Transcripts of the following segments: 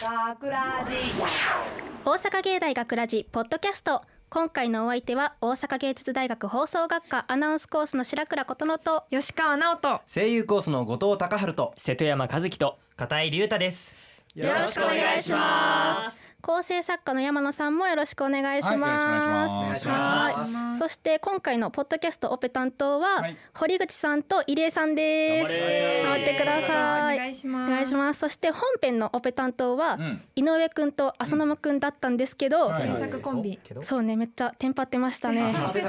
学ラジ。大阪芸大学ラジポッドキャスト。今回のお相手は大阪芸術大学放送学科アナウンスコースの白倉琴乃と。吉川直人。声優コースの後藤隆春と。瀬戸山和樹と。片井龍太です。よろしくお願いします構成作家の山野さんもよろしくお願いします。はいよろしくお願いしますはいそして今回のポッドキャストオペ担当は、はい堀口さんと入江さんです。頑張ってください。お願いしますお願いします。そして本編のオペ担当は、ん井上くんと浅沼くんだったんですけど、はい制作コンビそうねめっちゃテンパってましたね。テン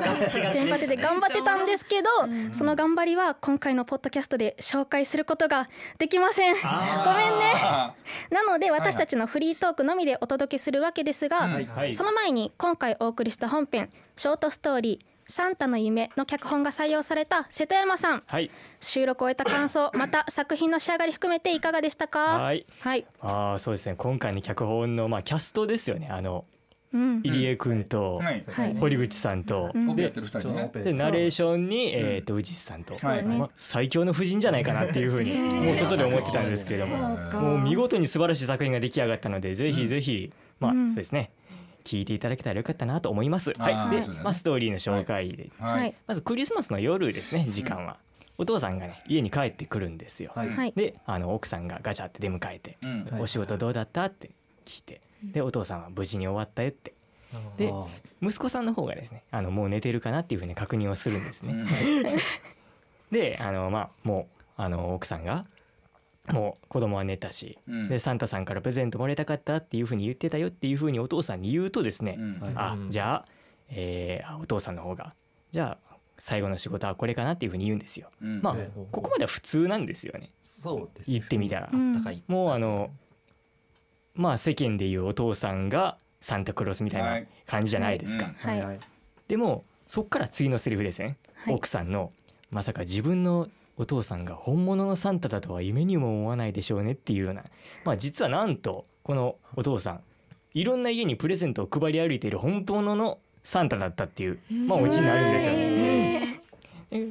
パってて頑張ってたんですけど、その頑張りは今回のポッドキャストで紹介することができません。ごめんね。あなので私たちのフリートークのみでお届けするわけですが、はい。はい。その前に今回お送りした本編ショートストーリー「サンタの夢」の脚本が採用された瀬戸山さん。はい。収録を終えた感想 また作品の仕上がり含めていかがでしたか？はい。はい、ああそうですね。今回の脚本のまあキャストですよね。あのうん入江君と堀口さんと、ででナレーションにえっと宇治さんと、最強の夫人じゃないかなっていうふうにもう外で思ってたんですけれども。もう見事に素晴らしい作品が出来上がったのでぜひぜひまあうん。そうですね。聞いていただけたらよかったなと思います。はい。でまあストーリーの紹介で。まずクリスマスの夜ですね時間は。お父さんがね家に帰ってくるんですよ。であの奥さんがガチャって出迎えてお仕事どうだった？って聞いてでお父さんは無事に終わったよって。であ息子さんの方がですねあのもう寝てるかなっていうふうに確認をするんですね。であのまあもうあの奥さんがもう子供は寝たし、うん。でサンタさんからプレゼントもらいたかったっていうふうに言ってたよっていうふうにお父さんに言うとですね、うん。はい。あうん。じゃあ,、えーあお父さんの方がじゃあ最後の仕事はこれかなっていうふうに言うんですよ。うん。まあええここまでは普通なんですよね。そうです言ってみたら。うん。高い。もうあのまあ世間でいうお父さんがサンタクロースみたいはない。感じじゃないですか、うんはいはい。でもそっから次のセリフですね、はい。奥さんのまさか自分のお父さんが本物のサンタだとは夢にも思わないでしょうねっていうような。まあ実はなんとこのお父さんいろんな家にプレゼントを配り歩いている本物のサンタだったっていうまあオチになるんですよね。え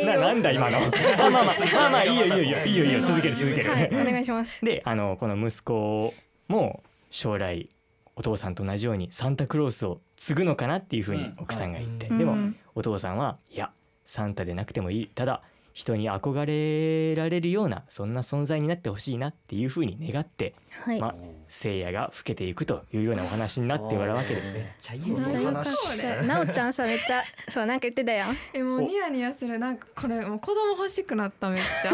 えななんだ今の。まあまあまあまあまあいいよいいよいいよ。いいよいいよ続ける続ける、ーはいお願いします。であのこの息子も将来お父さんと同じようにサンタクロースを継ぐのかなっていうふうに奥さんが言って、でもうんお父さんはいやサンタでなくてもいい。ただ人に憧れられるようなそんな存在になってほしいなっていうふうに願って、はい、まあ、聖夜が老けていくというようなお話になっておるわけですね。めっちゃいいめっちゃよかっ話たなおちゃんさめっちゃそうなんか言ってたやん。えもうニヤニヤする。なんかこれもう子供欲しくなっためっちゃ。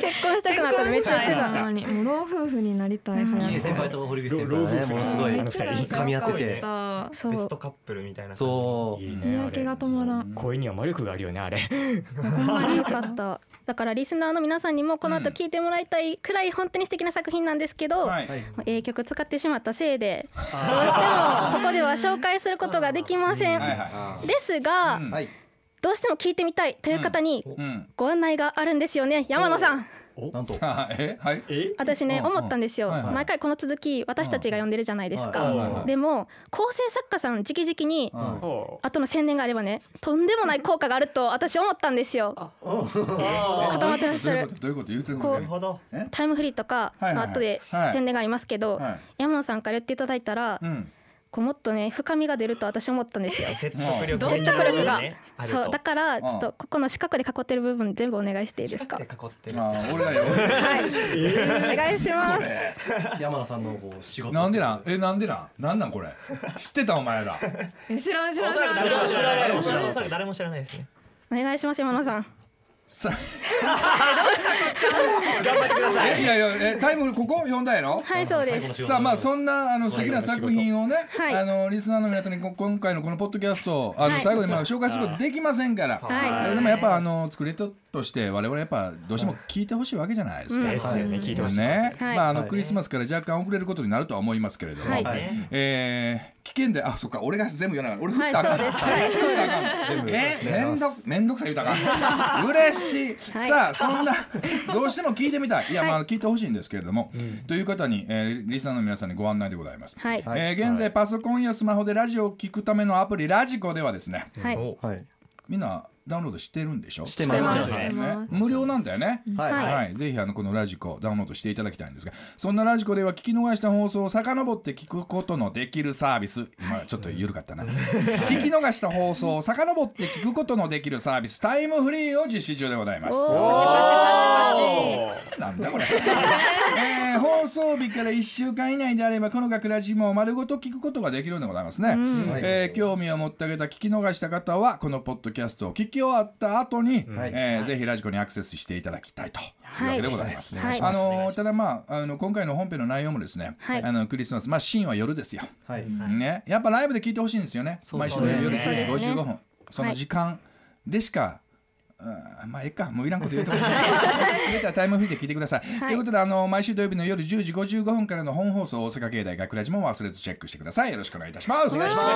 結婚したくなったらめっちゃ言ってた。のにもう老夫婦になりたい早く。先輩と堀口先輩がねものすごい。あの二人噛み合ってて。たそう。ベストカップルみたいなそう。いいにねあれ。やけが止まらん声には魔力があるよねあれ。よかった。だからリスナーの皆さんにもこの後聞いてもらいたいくらい本当に素敵な作品なんですけど、はい。はい。ええ曲使ってしまったせいでどうしてもここでは紹介することができません。ですがどうしても聞いてみたいという方にうん。ご案内があるんですよね。山野さんなんと。あ え？はい。え？私ね思ったんですよ。はいはい。毎回この続き私たちが読んでるじゃないですはいかはいはいでも構成作家さん直々に後の宣伝があればねとんでもない効果があると 私思ったんですよ。固まってらっしゃるどういうこと？どういうこと言うてるこうのなるほど。タイムフリーとかはいはい後ではい。宣伝がありますけどはい。山野さんから言っていただいたらうんこうもっとね深みが出ると私思ったんですよ。説得力説得力が？そうだからちょっとここの四角で囲ってる部分全部お願いしていいですか？近くで囲ってる。あ俺だよ。はい。お願いします。山野さんのこう仕事。なんでなん？えなんでなん？なんなんこれ？知ってたお前ら。え知らん知らん知らん知らない誰も知らないおそらく誰も知らないですね。お願いします山野さんさ頑張ってください。いやいやえタイムここ読んだやろ？はいそうです。さあまあそんなあの素敵な作品をね、はい。あのリスナーの皆さんにこ今回のこのポッドキャストをあのはい。最後にまあ紹介することできませんから、はい。えでもやっぱあの作り手として我々やっぱどうしても聞いてほしいわけじゃないですか。うん。ですよね。聞いてほしいね、はいまああの、はいクリスマスから若干遅れることになるとは思いますけれども、えー危険であそっか俺が全部言わなかった。俺振ったかん。はいそうです。はい。振ったらあかん。全部えお願い。しますめんどめんどくさい言うたかん。嬉しい、はい。さあそんなどうしても聞いてみたい。いや、はい。まあ聞いてほしいんですけれども、という方に、えーリスナーの皆さんにご案内でございます、えー現在パソコンやスマホでラジオを聞くためのアプリラジコではですね。はい。お。はいみんなダウンロードしてるんでしょ？してしてまます。無料なんだよね。はい。はい。はい、ぜひあのこのラジコダウンロードしていただきたいんですがそんなラジコでは聞き逃した放送を遡って聞くことのできるサービス今ちょっと緩かったな。聞き逃した放送を遡って聞くことのできるサービスタイムフリーを実施中でございます。なんだこれ、えー放送日から1週間以内であればこの学ラジも丸ごと聞くことができるんでございますね、えー興味を持ってあげた聞き逃した方はこのポッドキャストを聞き終わった後に、はい。えーぜひラジコにアクセスしていただきたいというわけでございます、はい。あのーただまああの今回の本編の内容もですね、はい。あのクリスマス。まあシーンは夜ですよ、はい。ね、やっぱライブで聞いてほしいんですよね。毎週の夜そうですね。55分。その時間でしか、うん。まあええか。もういらんこと言うとこ全 てはタイムフリーで聞いてください、ということであの毎週土曜日の夜10時55分からの本放送大阪芸大学ラジも忘れずチェックしてください。よろしくお願いいたします。お願いしさす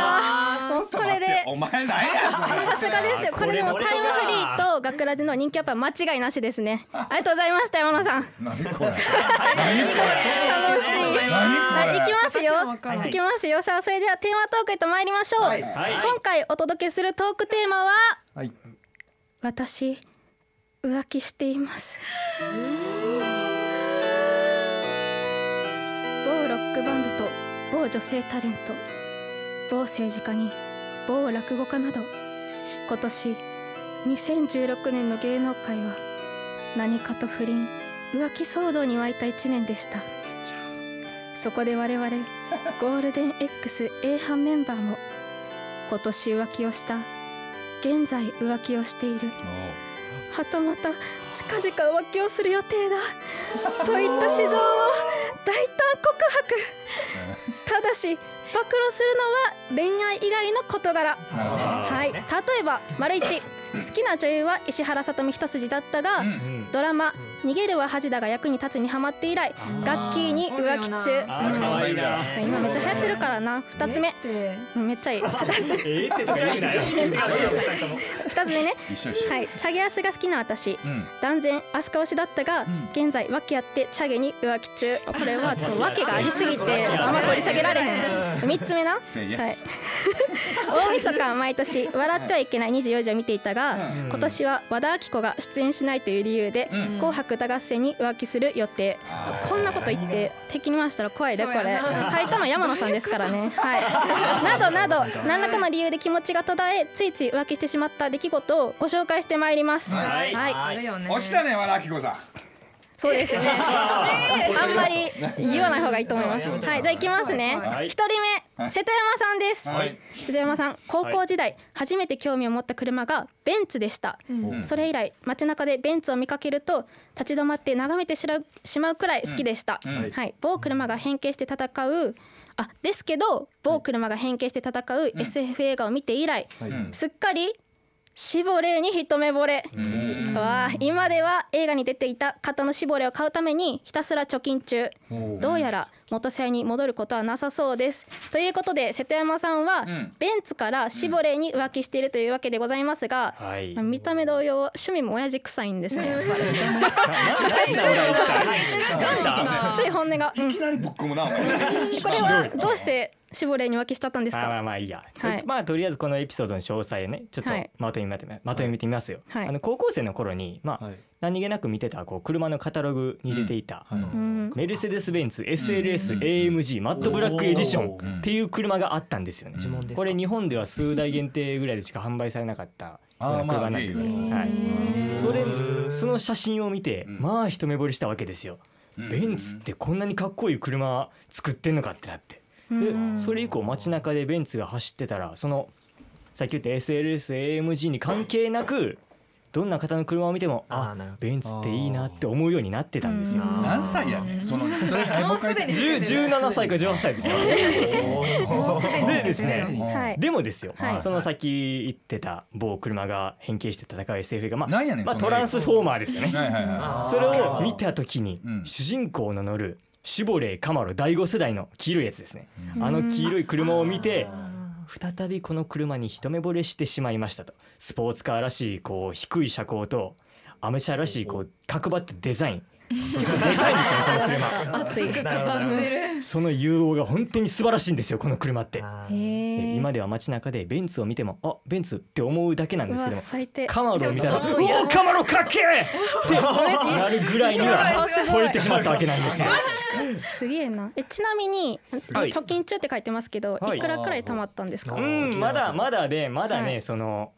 が。もうこれで。お前なんや。そ れさすがですよ。これでもタイムフリーと学ラジの人気アップは間違いなしですね。ありがとうございました山野さん。何これ。楽しい。何はい、行きますよ。行きますよ。さあそれではテーマトークへと参りましょう、はい。はい。今回お届けするトークテーマははい私浮気しています。某ロックバンドと某女性タレント某政治家に某落語家など今年2016年の芸能界は何かと不倫浮気騒動に沸いた1年でした。そこで我々ゴールデン XA 班メンバーも今年浮気をした現在浮気をしている。はたまた近々浮気をする予定だ。といった市場を大胆告白。ただし暴露するのは恋愛以外の事柄。はい。例えば丸一。好きな女優は石原さとみ一筋だったが、うん。ドラマ「逃げるは恥だが役に立つ」にハマって以来ガッキーに浮気中。今めっちゃ流行ってるからな。2つ目。めっちゃいい。えーってとか言うなよ。2つ目ね。はい。チャゲアスが好きな私。うん。断然アスカ推しだったが、ん。現在訳あってチャゲに浮気中。これはちょっと訳がありすぎてあんまり掘り下げられへん。3つ目な、はい、大 晦日毎年笑ってはいけない24時を見ていたが、うん。今年は和田アキ子が出演しないという理由で「うん。紅白歌合戦」に浮気する予定。こんなこと言って敵に回したら怖いでこれ。書いたの山野さんですからね。はい。などなど何らかの理由で気持ちが途絶えついつい浮気してしまった出来事をご紹介してまいります。はい。はい。あるよね。押したね和田アキ子さんそうですね。あんまり言わない方がいいと思います。はい、じゃあ行きますね。は。い。一人目、瀬戸山さんです。はい。瀬戸山さん、高校時代、初めて興味を持った車がベンツでした。それ以来、街中でベンツを見かけると、立ち止まって眺めてしらうしまうくらい好きでした。はい、某車が変形して戦う。あ、ですけど、某車が変形して戦う SF 映画を見て以来、すっかりシボレーに一目惚れ。わあ今では映画に出ていた方のシボレーを買うためにひたすら貯金中。どうやら元妻に戻ることはなさそうです。ということで瀬戸山さんは、ん。ベンツからシボレーに浮気しているというわけでございますが、はい。まあ見た目同様趣味も親父臭いんですね。つい本音が、うん。いきなりぶっ込むなこれはどうしてシボレーに浮気しちゃったんですあまあかまあいいや、はい。まあとりあえずこのエピソードの詳細ねちょっとはい。まとめまとめまとめてみますよ、はい。あの高校生の頃にまあ、はい何気なく見てたこう車のカタログに出ていた、はいうん。メルセデス・ベンツ SLSAMG マットブラックエディションっていう車があったんですよね。これ日本では数台限定ぐらいでしか販売されなかった車なんですよ、はい、それその写真を見てん。まあ一目惚れしたわけですよ、ベンツってこんなにかっこいい車作ってんのかってなって。でそれ以降街中でベンツが走ってたらそのさっき言った SLSAMG に関係なくどんな方の車を見てもああベンツっていいなって思うようになってたんですよ。何歳やねんそのそれ。えもう一回言って10 17歳か18歳ですよ。でですねはい。でもですよ、はい。その先言ってた某車が変形して戦う SF がまあ、まあ、なんやねんそのトランスフォーマーですよね。それを見た時に、うん。主人公の乗るシボレーカマロ第5世代の黄色いやつですね、あの黄色い車を見て再びこの車に一目惚れしてしまいましたと。スポーツカーらしいこう低い車高とアメ車らしいこう角張ったデザイン。結構でかいんですよこの車。熱い。なるほどなるその融合が本当に素晴らしいんですよこの車って。今では街中でベンツを見てもあベンツって思うだけなんですけうどカマロを見たら「でもおおカマロかっけえ!」ってなるぐらいにはすごい吠えてしまったわけなんですよ。すげえな。えちなみにはい。貯金中って書いてますけど、はい。い、くらくらい貯まったんですか、あうんまだまだでまだね、はい。その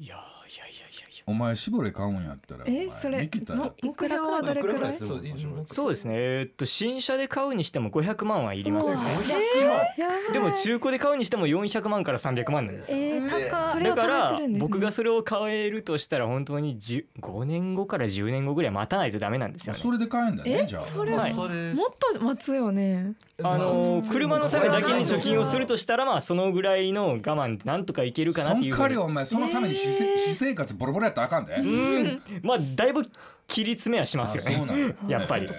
いやお前絞れ買うんやったらえそれミキタやも目標はどれくらい？そうですね。えーっと新車で買うにしても500万はいりますうわやばいでも中古で買うにしても400万から300万なんですよ。えー、だから僕がそれを買えるとしたら本当に10 5年後から10年後ぐらい待たないとダメなんですよね。それで買えんだねえじゃあ。それはい。もっと待つよね。あのー車のためだけに貯金をするとしたらまあそのぐらいの我慢なんとかいけるかなそっていうふうにんかりお前そのために私生活ボロボロやったらあかんでうんまあだいぶ切り詰めはしますよね。の やっぱり。えー、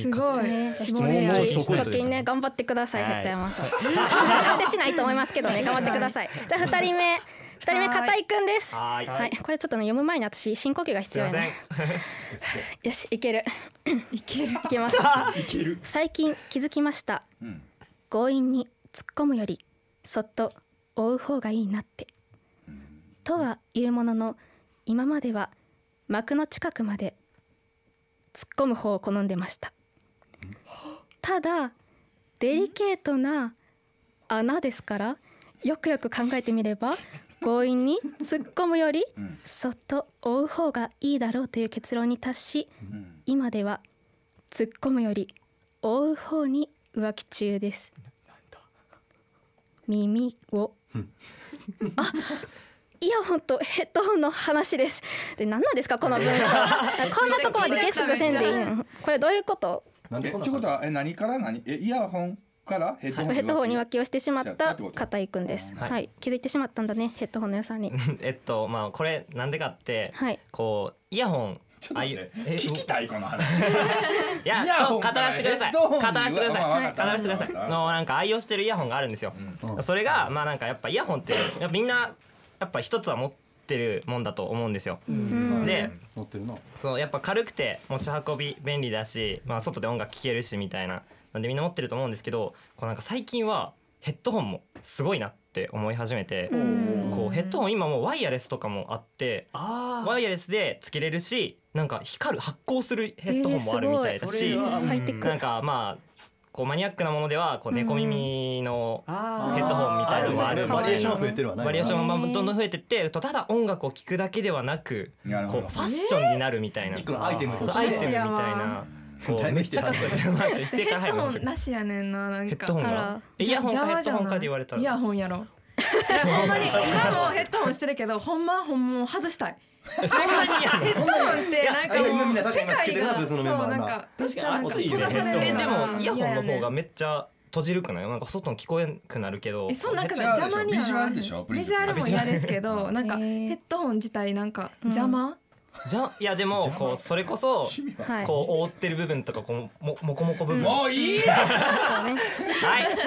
すごい。ね絞れない貯金ね頑張ってくださいはい絶対山さん。なんでしないと思いますけどね 頑張ってください。じゃあ二人目二人目片井くんです。はーい。はい。これちょっとね読む前に私深呼吸が必要やね よしいける。いける。いけます。いける。最近気づきました。うん強引に突っ込むよりそっと追う方がいいなって。とは言うものの今までは幕の近くまで突っ込む方を好んでました。ただデリケートな穴ですからよくよく考えてみれば強引に突っ込むよりうんそっと追う方がいいだろうという結論に達しうん今では突っ込むより追う方に浮気中です。耳を。あ イヤホンとヘッドホンの話です。で何なんですかこの文章。こんなとこまでゲスグせんでいいの。これどういうこと？なんでこってことはえ何から何？えイヤホンからヘッドホンヘッドホンに浮気をしてしまった片井くんです。はい。はい。気づいてしまったんだねヘッドホンの良さに。えっとまあこれなんでかってはい。こうイヤホンちょっと待聞きたいこの話。いやちょホンから語らせてください。語らせてください。語らせてください。のなんか愛用してるイヤホンがあるんですよ。うん。それがまあなんかやっぱイヤホンってみんなやっぱ一つは持ってるもんだと思うんですよ。ん。で乗ってるな。そうやっぱ軽くて持ち運び便利だし、まあ、外で音楽聴けるしみたいな。なんでみんな持ってると思うんですけどこうなんか最近はヘッドホンもすごいなって思い始めてうん。こうヘッドホン今もうワイヤレスとかもあってあワイヤレスでつけれるしなんか光る発光するヘッドホンもあるみたいだし、えーなんかまあこうマニアックなものではこう猫耳のあヘッドホンみたいなのもあるバリエーションは増えてるわなバリエーションもどんどん増えてってただ音楽を聴くだけではなくこうファッションになるみたいな。一個のアイテムアイテムみたいなこうめっちゃかっこいい。ヘッドホンなしやねんななんか。ヘッドホンがイヤホンかヘッドホンかで言われたら。イヤホンやろ。ほんまに今もヘッドホンしてるけどほんまはほんま外したい。え そんなにやヘッドホンってなん。かもう世界がそうなんか確かに。閉ざされるえでもイヤホンの方がめめっちゃ閉じるくないなんか外の聞こえんくなるけどえそんなんか違うでしょ邪魔に。はビジュアルでしょプリンビセスジュアルも嫌ですけどなんかヘッドホン自体なんか邪魔じゃいやでもこうそれこそはい。こう覆ってる部分とかこうももこもこ部分。もういい。やそうい。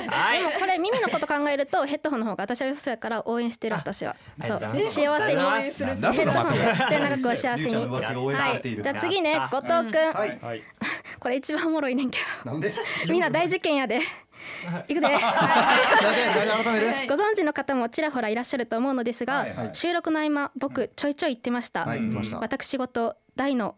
はでもいこれ耳のこと考えるとヘッドホンの方が私は良さそうやから応援してる私は。あそうありがとうござい幸せに応援するなんだヘッドホンで末永くお幸せに。りゅうちゃんの浮気が応援さはいれている。じゃあ次ね後藤くん。はい。はい。これ一番おもろいねんけなんで？ど みんな大事件やでい。くで。ご存知の方もちらほらいらっしゃると思うのですが、はいはい。収録の合間僕ちょいちょい言ってました、はい言ってました。私事大の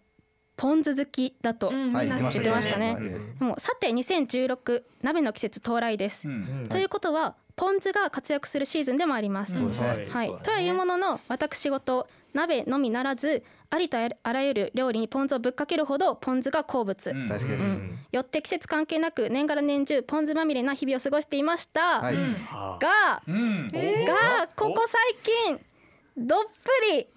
ポン酢好きだと、言っててましたね。はいもうさて2016鍋の季節到来です、うん。ということはポン酢が活躍するシーズンでもあります、そうですね。はい、とはいうものの私事鍋のみならずありとあらゆる料理にポン酢をぶっかけるほどポン酢が好物、うん。大好きです。よって季節関係なく年がら年中ポン酢まみれな日々を過ごしていました、はい。あがうん。がここ最近どっぷり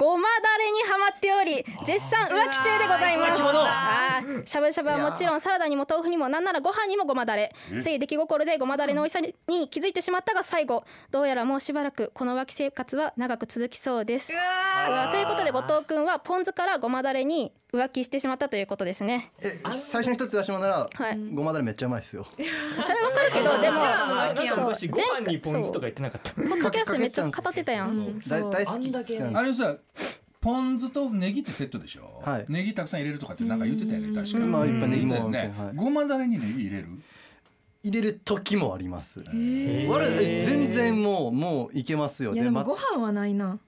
ごまだれにハマっており絶賛浮気中でございます。あーしゃぶしゃぶはもちろんサラダにも豆腐にもなんならご飯にもごまだれ。つい出来心でごまだれの美味しさに気づいてしまったが最後どうやらもうしばらくこの浮気生活は長く続きそうです。うわということで後藤くんはポン酢からごまだれに浮気してしまったということですね。え最初に一つ言わしてもらうならはい。ごまだれめっちゃうまいですよ。それわかるけどでもあーそう。昔ご飯にポン酢とか言ってなかった。ポッドキャストめっちゃ語ってたやん。うん。だそう。大好きあれさポン酢とネギってセットでしょ、はい。ネギたくさん入れるとかってなんか言ってたよね確か。に、まあいっぱいネギもね、はい。ごまだれにネギ入れる？入れる時もあります。ー。悪い全然もうもういけますよ。いやでもまご飯はないな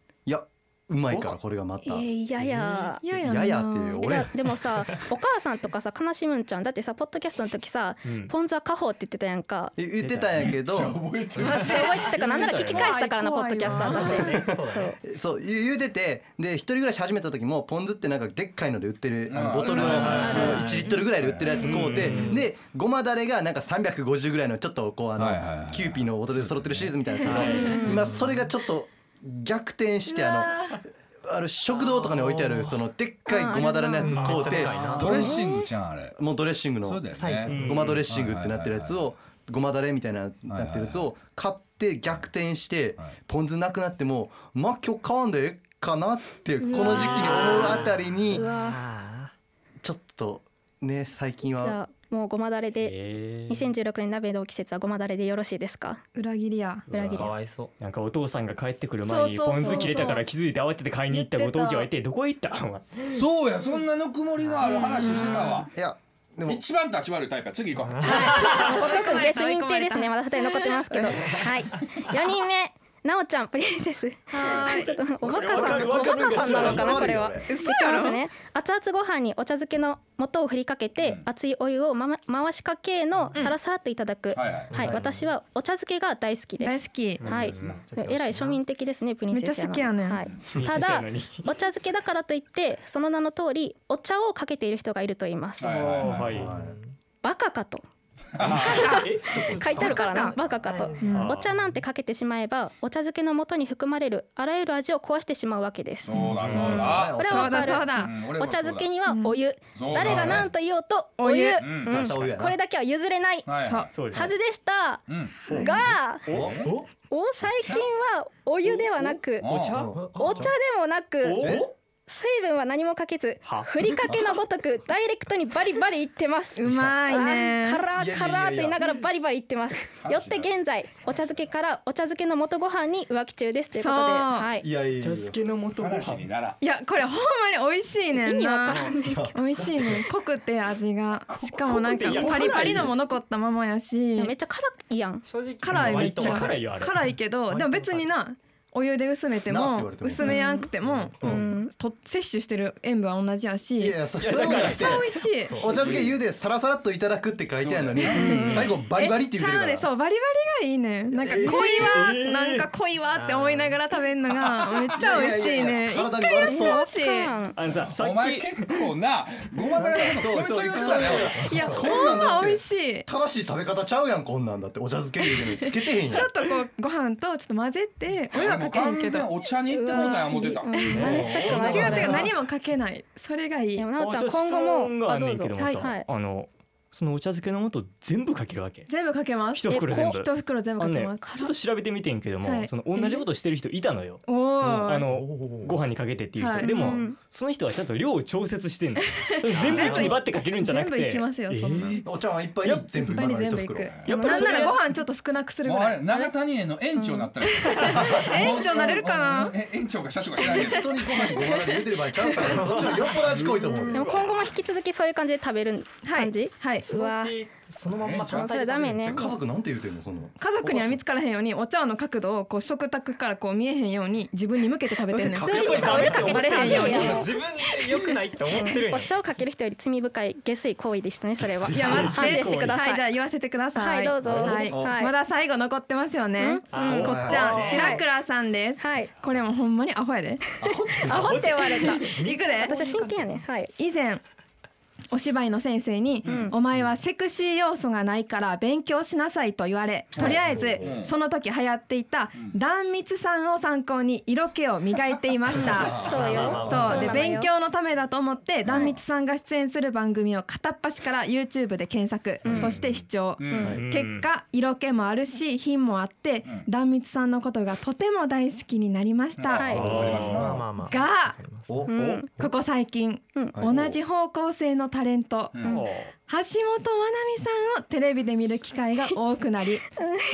うまいからこれがまた。えいや。やいややな。ややっていう俺。でもさ お母さんとかさ悲しむんちゃん？だってさポッドキャストの時さ、うん。ポン酢は家宝って言ってたやんか。え言ってたんやけど。覚えてる。私覚えてたから なんなら聞き返したからなポッドキャスト私。そうそう言言うててで一人暮らし始めた時もポン酢ってなんかでっかいので売ってるあのボトルのあるあるある。1リットルぐらいで売ってるやつ買うてうん。でごまだれがなんか350ぐらいのちょっとこうあのはいはいはいキューピーのボトルで揃ってるシリーズみたいなやつけど今それがちょっと逆転してあのあの食堂とかに置いてあるそのでっかいごまだれのやつ買うてあドレッシングちゃうあれ。もうドレッシングの。ごまドレッシングってなってるやつをごまだれみたいななってるやつを買って逆転してはい。ポン酢なくなってもまあ今日買わんでええかなってこの時期に思うあたりにちょっとね最近はもうごまだれでえ。ー2016年鍋の季節はごまだれでよろしいですか？裏切りや裏切りーかわいそう。なんかお父さんが帰ってくる前にポン酢切れたから気づいて慌てて買いに行った後藤家は一体どこへ行った？お前。そうやそんなぬくもりのある話してたわ。いやでも。一番立ち悪いタイプや。次行こう。僕ゲス認定ですね。まだ二人残ってますけど。はい。4人目なおちゃんプリンセス。はい。ちょっとおバカさんおバカさんなのかなこれは。わかる言ってますね。熱々ご飯にお茶漬けの素を振りかけて熱いお湯をまま回しかけのサラサラっといただく。はいはいはい。私はお茶漬けが大好きです。大好き。はい、えらい庶民的ですねプリンセスめっちゃ好きやねん。はい、ただ お茶漬けだからといってその名の通りお茶をかけている人がいると言います、はいはいはい。バカかと 書いてあるからな。バカかと、うん。お茶なんてかけてしまえばお茶漬けの素に含まれるあらゆる味を壊してしまうわけです。そうだそうだ。これはそうわかるうんお茶漬けにはお湯、誰が何と言おうとおお湯。これだけは譲れない。はいはずでした。うん。がおお最近はお湯ではなくお茶？お茶でもなくえ水分は何もかけずは？ふりかけのごとく ダイレクトにバリバリいってます。うまいね。カラーカラーと言いながらバリバリいってます。よ。って現在お茶漬けからお茶漬けの素ご飯に浮気中ですということではい。いやいやいや。茶漬けの素ご話飯にならいやこれほんまに美味しいねん意味わなからん美味しいねん。濃くて味が。しかもなんかパリパリのも残ったままやし。めっちゃ辛いやん。正直。辛いめっちゃ辛いけどでも別になお湯で薄めてもて言われても。薄めやんくてもうん。と摂取してる塩分は同じやしいやいやそそう。いうことじゃなくてめっちゃ美味しいお茶漬け湯でサラサラっといただくって書いてあるのに最後バリバリって言ってるから。えちゃうねそうバリバリがいいね。なんか濃いわ、なんか濃いわって思いながら食べるのがめっちゃ美味しいね。いやいやいや一体に回やっ悪そう。てほしい。うんあのささお前結構なごまだれのことそれそういう人だよいやこんなん美味しい。正しい食べ方ちゃうやんこんなんだって。お茶漬け湯でつけてへんやん。ちょっとこうご飯とちょっと混ぜてお湯はもうかけへんけど。完全お茶に行ってもうたんや思ってた。うん。真似したくない。違う違う何もかけない。それがいい。なおちゃんあじゃあ今後も。あどうぞ。はいはい。あのそのお茶漬けの素全部かけるわけ。全部かけます。一袋全部。一袋全部かけます。ちょっと調べてみてんけども、はい。その同じことしてる人いたのよ、おおあのご飯にかけてっていう人、はい。でも、うん。その人はちゃんと量を調節してんの。全部一気にバッてかけるんじゃなくて。全部いきますよそんなえーお茶碗一杯に全部いっぱいに丸々一全部いく。袋。やっぱなんならご飯ちょっと少なくするぐらい。長谷園の園長になったら園長なれるかな？え園長か社長か知らんけど人にご飯にごてる場合ちゃうからそっちのよっぽど味濃いと思う。でも今後も引き続きそういう感じで食べるはい。感じ、はいうわ。そのまんまそれダメね。家族なんて言うてんの？その。家族には見つからへんようにお茶碗の角度をこう食卓からこう見えへんように自分に向けて食べてんねん。普通にさお湯かけバレへんように。いや自分で良くないって思ってるん。やお茶をかける人より罪深い下水行為でしたねそれは。いや待って反省してください、はいじゃあ言わせてください。はいどうぞ。はい。はい。まだ最後残ってますよね。うん？うん。こっちゃんはい白倉さんです。はい。これもほんまにアホやで。アホって言われた。いくで。私は真剣やね。はい。以前お芝居の先生に、お前はセクシー要素がないから勉強しなさいと言われとりあえずうんその時流行っていた壇蜜さんを参考に色気を磨いていました。そうよ。そう。で勉強のためだと思って壇蜜さんが出演する番組を片っ端から YouTube で検索、そして視聴、うん。結果色気もあるし品もあって壇蜜さんのことがとても大好きになりました、はい。がおうん。ここ最近、うん。同じ方向性のタレント、うん。橋本まなみさんをテレビで見る機会が多くなり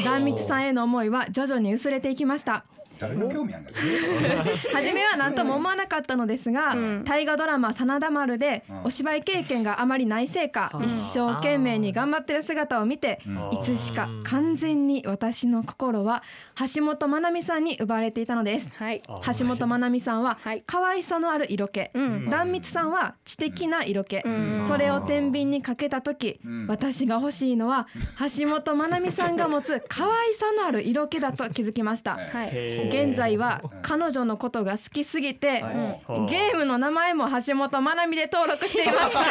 壇蜜さんへの思いは徐々に薄れていきました誰が興味あるんです 初めは何とも思わなかったのですが、大河ドラマ「真田丸」でうん。お芝居経験があまりないせいか、一生懸命に頑張ってる姿を見て、ん。いつしか完全に私の心は橋本まなみさんに奪われていたのです。はい。橋本まなみさんははい。可愛さのある色気、ん。壇蜜さんは知的な色気、ん。それを天秤にかけた時、ん。私が欲しいのは橋本まなみさんが持つ可愛さのある色気だと気づきました。はい現在は彼女のことが好きすぎて、うん。ゲームの名前も橋本まなみで登録しています。じゃ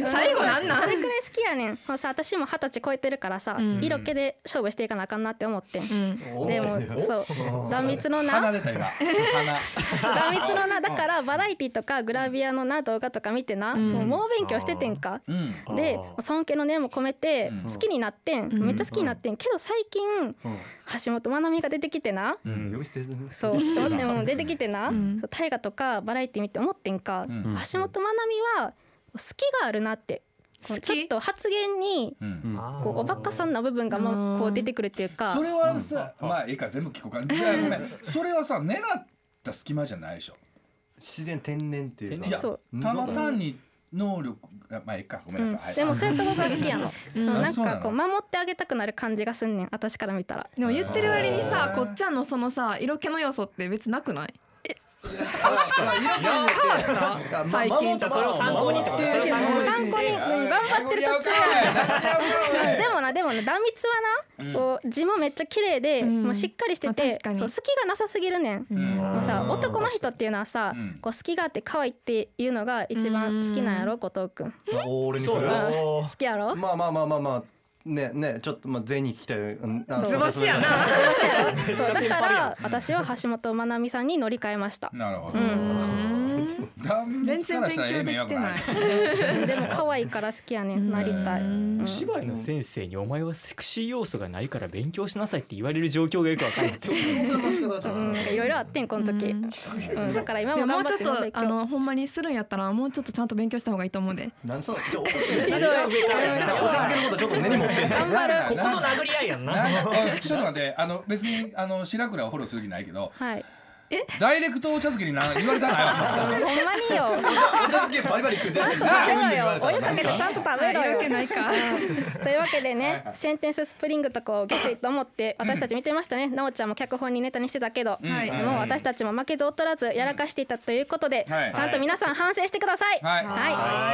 ない？最後なんなん？それくらい好きやねん。さ私も二十歳超えてるからさ、ん。色気で勝負していかなあかんなって思ってん、うん。でもそう。断蜜のな鼻出た今。鼻。断蜜のなだからバラエティとかグラビアのな動画とか見てな、もう猛勉強しててんか？うん。で尊敬の念も込めてうん。好きになってん、めっちゃ好きになってん。けど最近、橋本まなみが出てきてな、うん。そうちょっと待ってもう出てきてな、ん。そう大河とかバラエティ見て思ってんか、ん。橋本まなみは好きがあるなって。ちょっと発言にうん。こうおバカさんな部分がもうこう出てくるっていうか。それはさまあいいか全部聞こうか。じゃあごめん。それはさ狙った隙間じゃないでしょ。自然天然っていうか。いやそう。ただ単に能力がまあいいか。ごめんなさい、はい。でもそういうとこが好きやの、んなん。あそうなの？かこう守ってあげたくなる感じがすんねん。私から見たら。でも言ってる割にさ、こっちゃんのそのさ色気の要素って別なくない？最近じゃあそれを参考にってこと参考に参考に、うん、頑張ってる途中うんでもなでもな断蜜はな、こう字もめっちゃ綺麗で、ん。もうしっかりしてまあて確かに。そう隙がなさすぎるねん、もうさ男の人っていうのはさ、うん。こう隙があって可愛いっていうのが一番好きなんやろ後藤君お俺に好きやろ？まあまあまあまあまあねねちょっとまあ全員に聞きたい。うんあそう。すいません。やな。そうだから 私は橋本まなみさんに乗り換えました。なるほど、うん。断全然勉強できてない。い。でも可愛いから好きやねん。なりたい。お芝居の先生にお前はセクシー要素がないから勉強しなさいって言われる状況がよくわかんない。いろいろあってんこの時、うん。だから今でも頑張っももうちょってとあのほんまにするんやったらもうちょっとちゃんと勉強した方がいいと思うで。なんそうじゃあおひどいやめたお茶漬けのことちょっと根に持ってんだ頑張る。ここの殴り合いやんな。ちょっと待ってあの別にあの白倉をフォローする気ないけどはいダイレクトお茶漬けにな言われたないわほんまによ。お茶漬けバリバリ食うて。るちゃんと食べろよ。お湯かけてちゃんと食べろよ。わけないか。というわけでねセンテンススプリングとかを下水と思って私たち見てましたね。なおちゃんも脚本にネタにしてたけど、はい。でも私たちも負けず劣らずやらかしていたということで、はい。ちゃんと皆さん反省してください。はい。は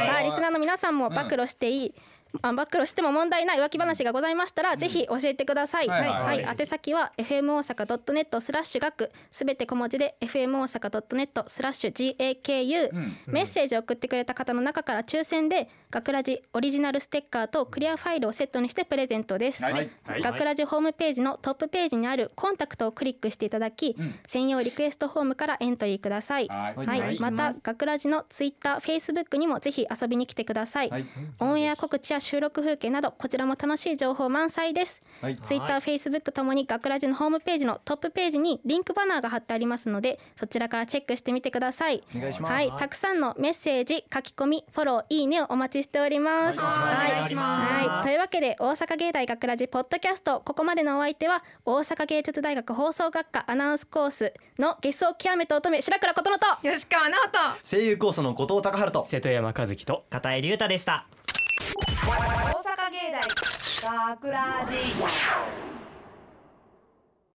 い。さあリスナーの皆さんも暴露していい、あ暴露しても問題ない浮気話がございましたら、ぜひ教えてください。はいは、はい。い。宛先は fm 大阪 .net スラッシュ学すべて小文字で fm 大阪 .net スラッシュ gaku、ん。メッセージを送ってくれた方の中から抽選で学ラジオリジナルステッカーとクリアファイルをセットにしてプレゼントです。はい。はい。学ラジホームページのトップページにあるコンタクトをクリックしていただき、専用リクエストフォームからエントリーください。はい。はい、はい。また学ラジのツイッター、フェイスブックにもぜひ遊びに来てください。はい。オンエア告知や収録風景などこちらも楽しい情報満載です。はいツイッター、フェイスブックともに学ラジのホームページのトップページにリンクバナーが貼ってありますのでそちらからチェックしてみてください。お願いしますはい、たくさんのメッセージ、書き込み、フォロー、いいねをお待ちしております。はい、はい、というわけで大阪芸大学ラジポッドキャストここまでのお相手は大阪芸術大学放送学科アナウンスコースのゲスを極めた乙女白倉琴乃と。吉川直人。声優コースの後藤隆春と瀬戸山和樹と片井龍太でした大阪芸大学ラジ